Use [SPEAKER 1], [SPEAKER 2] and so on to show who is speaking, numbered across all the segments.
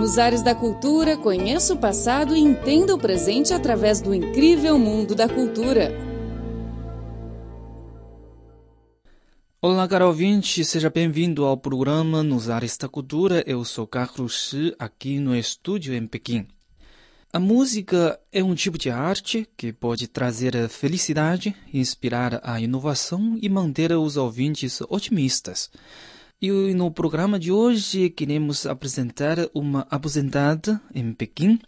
[SPEAKER 1] Nos ares da cultura, conheça o passado e entenda o presente através do incrível mundo da cultura.
[SPEAKER 2] Olá, caro ouvinte, seja bem-vindo ao programa Nos Ares da Cultura. Eu sou Carlos Shi, aqui no estúdio em Pequim. A música é um tipo de arte que pode trazer felicidade, inspirar a inovação e manter os ouvintes otimistas. E no programa de hoje queremos apresentar uma aposentada em Pequim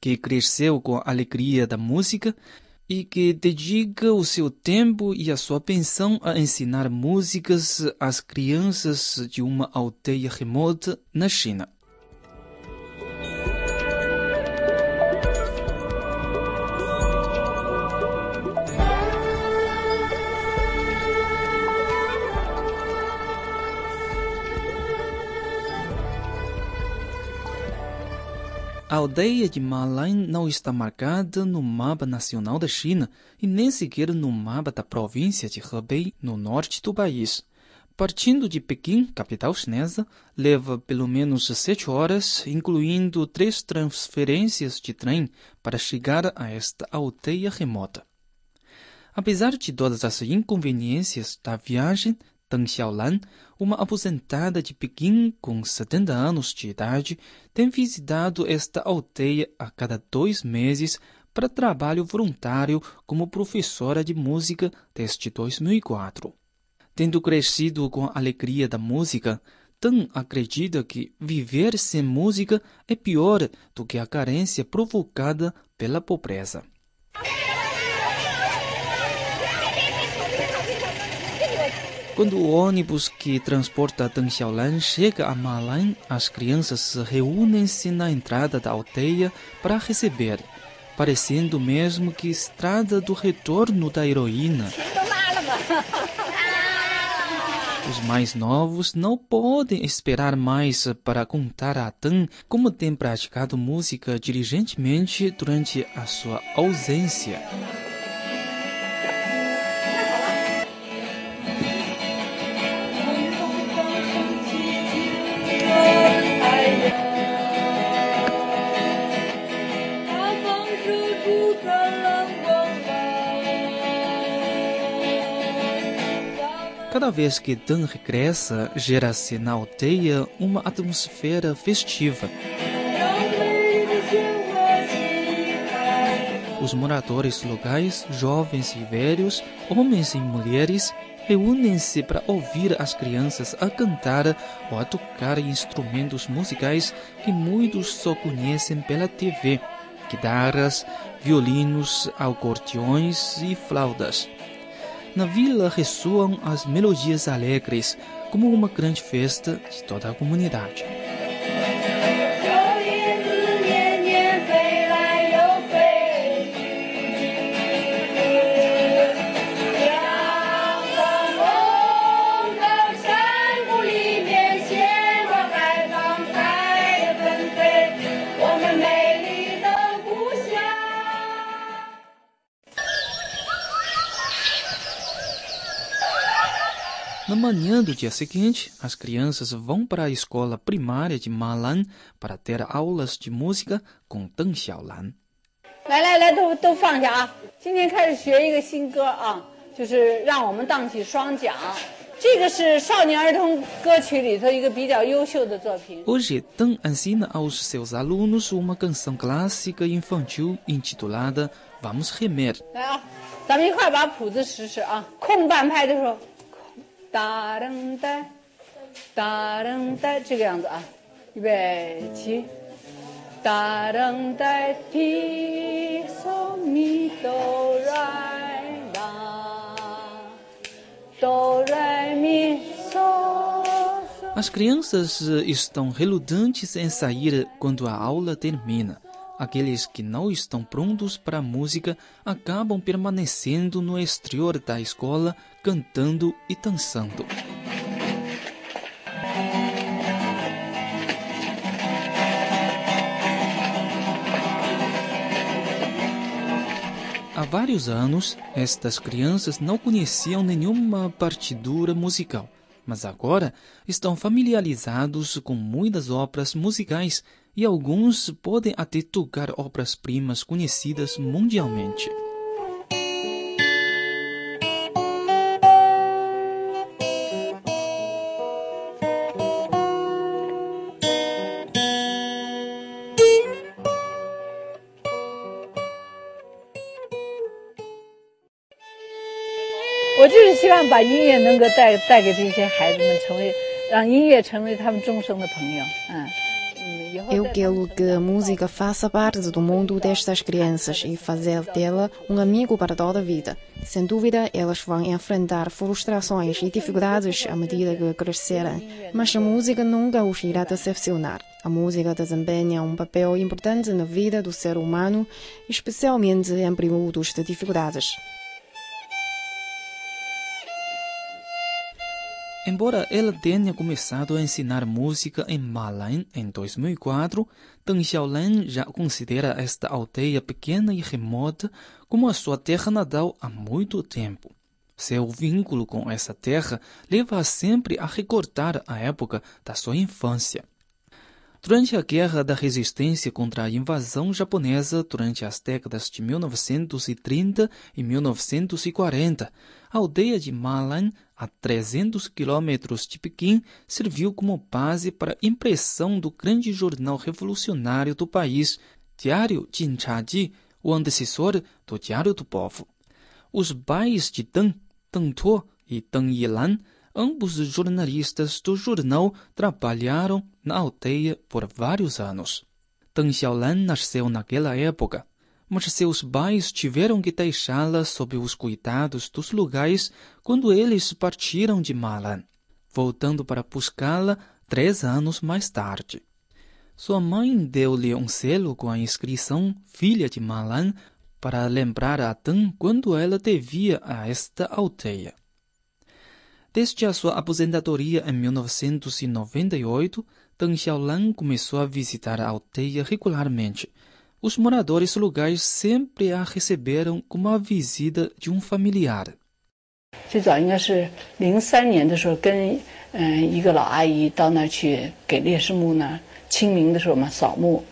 [SPEAKER 2] que cresceu com a alegria da música e que dedica o seu tempo e a sua pensão a ensinar músicas às crianças de uma aldeia remota na China. A aldeia de Malan não está marcada no mapa nacional da China e nem sequer no mapa da província de Hebei, no norte do país. Partindo de Pequim, capital chinesa, leva pelo menos sete horas, incluindo três transferências de trem para chegar a esta aldeia remota. Apesar de todas as inconveniências da viagem, Deng Xiaolan, uma aposentada de Pequim com 70 anos de idade, tem visitado esta aldeia a cada dois meses para trabalho voluntário como professora de música desde 2004. Tendo crescido com a alegria da música, Deng acredita que viver sem música é pior do que a carência provocada pela pobreza. Quando o ônibus que transporta Deng Xiaolan chega a Malan, as crianças reúnem-se na entrada da aldeia para receber, parecendo mesmo que estrada do retorno da heroína. Os mais novos não podem esperar mais para contar a Tan como tem praticado música diligentemente durante a sua ausência. Cada vez que Dan regressa, gera-se na aldeia uma atmosfera festiva. Os moradores locais, jovens e velhos, homens e mulheres, reúnem-se para ouvir as crianças a cantar ou a tocar instrumentos musicais que muitos só conhecem pela TV: guitarras, violinos, acordeões e flautas. Na vila ressoam as melodias alegres, como uma grande festa de toda a comunidade. do dia seguinte, as crianças vão para a escola primária de Malan para ter aulas de música com Deng Xiaolan.
[SPEAKER 3] 来来来，都都放下啊！今天开始学一个新歌啊，就是让我们荡起双桨。这个是少年儿童歌曲里头一个比较优秀的作品。
[SPEAKER 2] Hoje, Deng ensina aos seus alunos uma canção clássica infantil intitulada Vamos Remer.
[SPEAKER 3] 来啊，咱们一块儿把谱子试试啊。空半拍的时候， 따른데 따른데 지금 아 Do 따른데 mi so.
[SPEAKER 2] As crianças eh, estão relutantes em sair quando a aula termina. Aqueles que não estão prontos para a música acabam permanecendo no exterior da escola cantando e dançando. Há vários anos, estas crianças não conheciam nenhuma partitura musical. mas agora estão familiarizados com muitas obras musicais e alguns podem até tocar obras-primas conhecidas mundialmente.
[SPEAKER 3] 希望把音乐能够带带给这些孩子们，成为让音乐成为他们终生的朋友。嗯。
[SPEAKER 4] Eu quero que a música faça parte do mundo destas crianças e fazer dela um amigo para toda a vida. Sem dúvida, elas vão enfrentar frustrações e dificuldades à medida que crescerem, mas a música nunca os irá decepcionar. A música desempenha um papel importante na vida do ser humano, especialmente em períodos de dificuldades.
[SPEAKER 2] Embora ela tenha começado a ensinar música em Malan em 2004, Deng Xiaolan já considera esta aldeia pequena e remota como a sua terra natal há muito tempo. Seu vínculo com essa terra leva-a sempre a recordar a época da sua infância. Durante a Guerra da Resistência contra a invasão japonesa durante as décadas de 1930 e 1940, a aldeia de Malan, a 300 quilômetros de Pequim, serviu como base para a impressão do grande jornal revolucionário do país, Diário Jinchaji, o antecessor do Diário do Povo. Os pais de Deng, Deng Tuo e Deng Yilan ambos jornalistas do jornal trabalharam na aldeia por vários anos. Deng Xiaolan nasceu naquela época, mas seus pais tiveram que deixá-la sob os cuidados dos lugares quando eles partiram de Malan, voltando para buscá-la três anos mais tarde. Sua mãe deu-lhe um selo com a inscrição Filha de Malan para lembrar a Deng quando ela devia a esta aldeia. Desde a sua aposentadoria em 1998, Deng Xiaolan começou a visitar a aldeia regularmente. Os moradores locais sempre a receberam como a visita de um familiar.
[SPEAKER 3] 最早应该是零三年的时候，跟嗯一个老阿姨到那儿去给烈士墓那儿清明的时候嘛扫墓。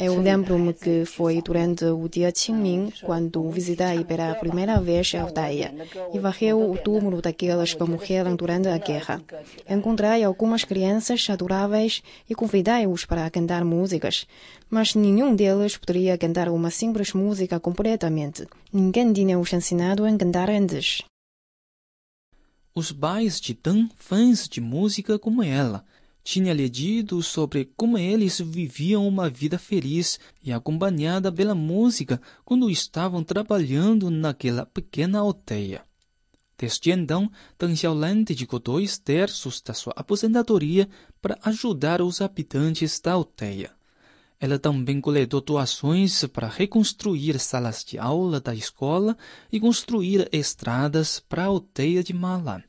[SPEAKER 4] eu lembro-me que foi durante o dia Qingming quando visitei pela primeira vez a aldeia e varreu o túmulo daquelas que morreram durante a guerra. Encontrei algumas crianças adoráveis e convidei-os para cantar músicas, mas nenhum deles poderia cantar uma simples música completamente. Ninguém tinha os ensinado a cantar antes.
[SPEAKER 2] Os pais de Tan, fãs de música como ela, tinha-lhe dito sobre como eles viviam uma vida feliz e acompanhada pela música quando estavam trabalhando naquela pequena aldeia. Desde então, Deng Xiaolan dedicou dois terços da sua aposentadoria para ajudar os habitantes da aldeia. Ela também coletou doações para reconstruir salas de aula da escola e construir estradas para a aldeia de Malan.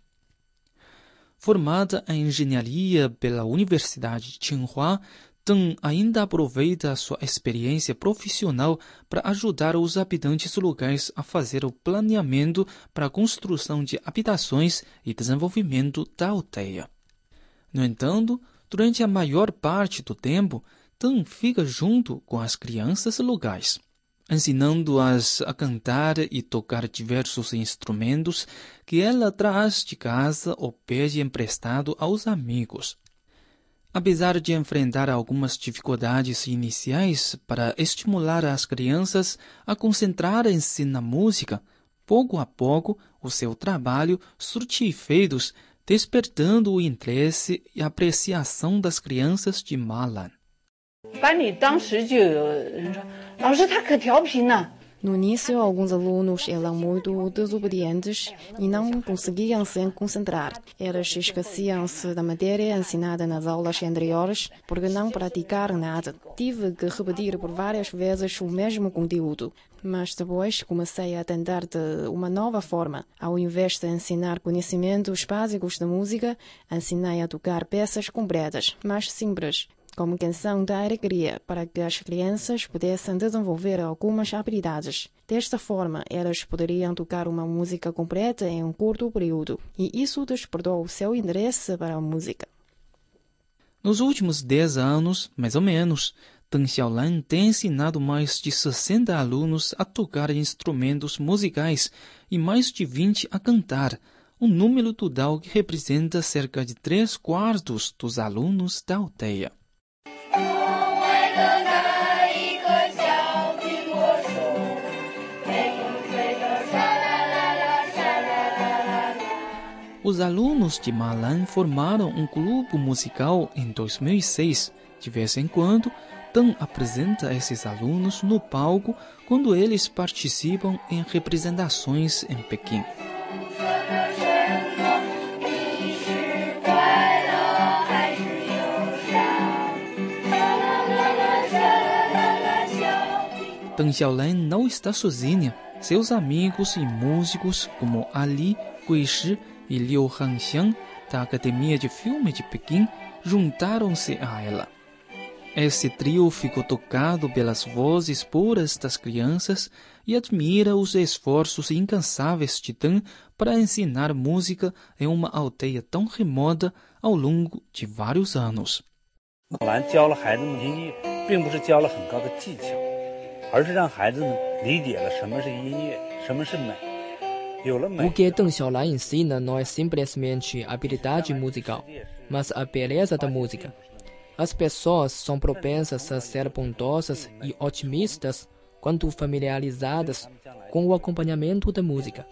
[SPEAKER 2] Formada em engenharia pela Universidade de Tsinghua, Deng ainda aproveita sua experiência profissional para ajudar os habitantes locais a fazer o planeamento para a construção de habitações e desenvolvimento da aldeia. No entanto, durante a maior parte do tempo, Deng fica junto com as crianças locais ensinando-as a cantar e tocar diversos instrumentos que ela traz de casa ou pede emprestado aos amigos. Apesar de enfrentar algumas dificuldades iniciais para estimular as crianças a concentrarem-se na música, pouco a pouco o seu trabalho surte efeitos, despertando o interesse e apreciação das crianças de Malan.
[SPEAKER 3] 班里当时就有人说：“老师，他可调皮呢。”
[SPEAKER 4] No início, alguns alunos eram muito desobedientes e não conseguiam se concentrar. Eles esqueciam-se da matéria ensinada nas aulas anteriores porque não praticaram nada. Tive que repetir por várias vezes o mesmo conteúdo. Mas depois comecei a tentar de uma nova forma. Ao invés de ensinar conhecimentos básicos da música, ensinei a tocar peças completas, mais simples como canção da alegria, para que as crianças pudessem desenvolver algumas habilidades. Desta forma, elas poderiam tocar uma música completa em um curto período, e isso despertou seu interesse para a música.
[SPEAKER 2] Nos últimos 10 anos, mais ou menos, Deng Xiaolan tem ensinado mais de 60 alunos a tocar instrumentos musicais e mais de 20 a cantar, um número total que representa cerca de três quartos dos alunos da aldeia. Os alunos de Malan formaram um grupo musical em 2006. De vez em quando, Tan apresenta esses alunos no palco quando eles participam em representações em Pequim. Deng Xiaolan não está sozinha. Seus amigos e músicos como Ali Guishi e Liu Hangxiang, da Academia de Filme de Pequim, juntaram-se a ela. Esse trio ficou tocado pelas vozes puras das crianças e admira os esforços incansáveis de Dan para ensinar música em uma aldeia tão remota ao longo de vários anos. 教了孩子们音乐，并不是教了很高的技巧。
[SPEAKER 5] 而是让孩子们理解了什么是音乐，什么是美。O que Deng Xiaolan ensina não é simplesmente habilidade musical, mas a beleza da música. As pessoas são propensas a ser bondosas e otimistas quando familiarizadas com o acompanhamento da música.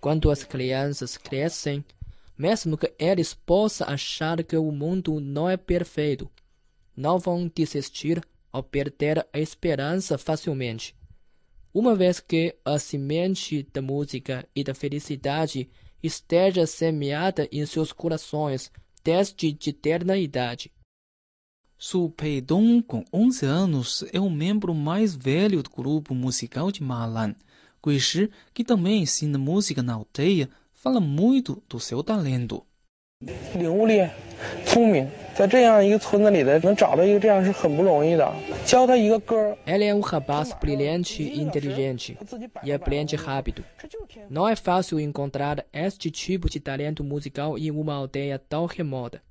[SPEAKER 5] Quando as crianças crescem, mesmo que eles possam achar que o mundo não é perfeito, não vão desistir ao perder a esperança facilmente. Uma vez que a semente da música e da felicidade esteja semeada em seus corações desde de eterna idade.
[SPEAKER 2] Su Peidong, com 11 anos, é o membro mais velho do grupo musical de Malan. Guishi, que também ensina música na aldeia, fala muito do seu talento.
[SPEAKER 6] 领悟力、
[SPEAKER 5] Ele é um rapaz brilhante e inteligente e aprende rápido. Não é fácil encontrar este tipo de talento musical em uma aldeia tão remota.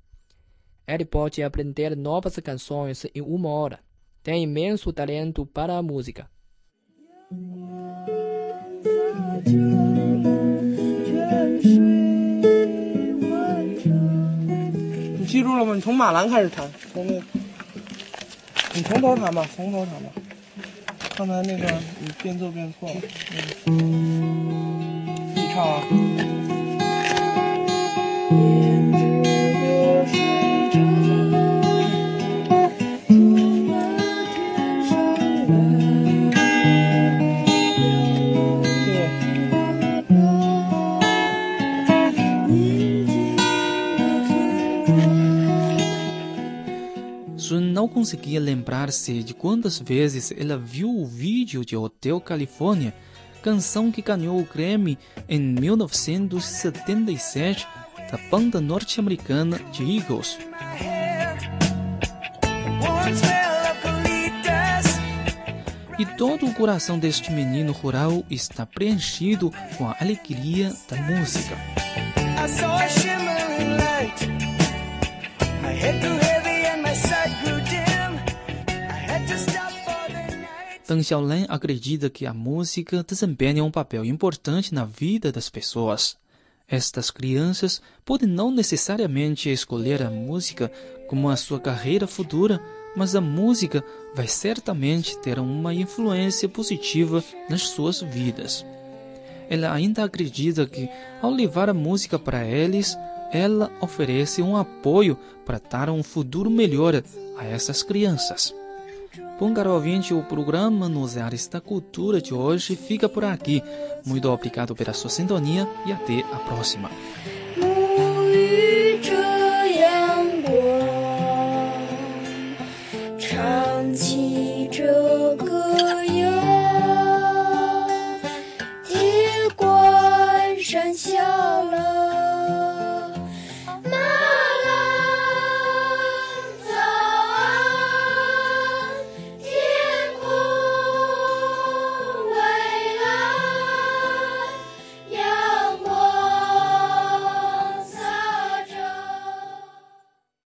[SPEAKER 5] Ele pode aprender novas canções em uma hora. Tem imenso talento para a música.
[SPEAKER 6] 你从马兰开始弹，从那，你从头弹吧，从头弹吧。刚才那个你变奏变错了，你唱啊。
[SPEAKER 2] Conseguia lembrar-se de quantas vezes ela viu o vídeo de Hotel California, canção que ganhou o Grammy em 1977 da banda norte-americana de Eagles. E todo o coração deste menino rural está preenchido com a alegria da música. Deng Xiaolan acredita que a música desempenha um papel importante na vida das pessoas. Estas crianças podem não necessariamente escolher a música como a sua carreira futura, mas a música vai certamente ter uma influência positiva nas suas vidas. Ela ainda acredita que, ao levar a música para eles, ela oferece um apoio para dar um futuro melhor a essas crianças. Bom, caro ouvinte, o programa Nos Ares da Cultura de hoje fica por aqui. Muito obrigado pela sua sintonia e até a próxima. Show.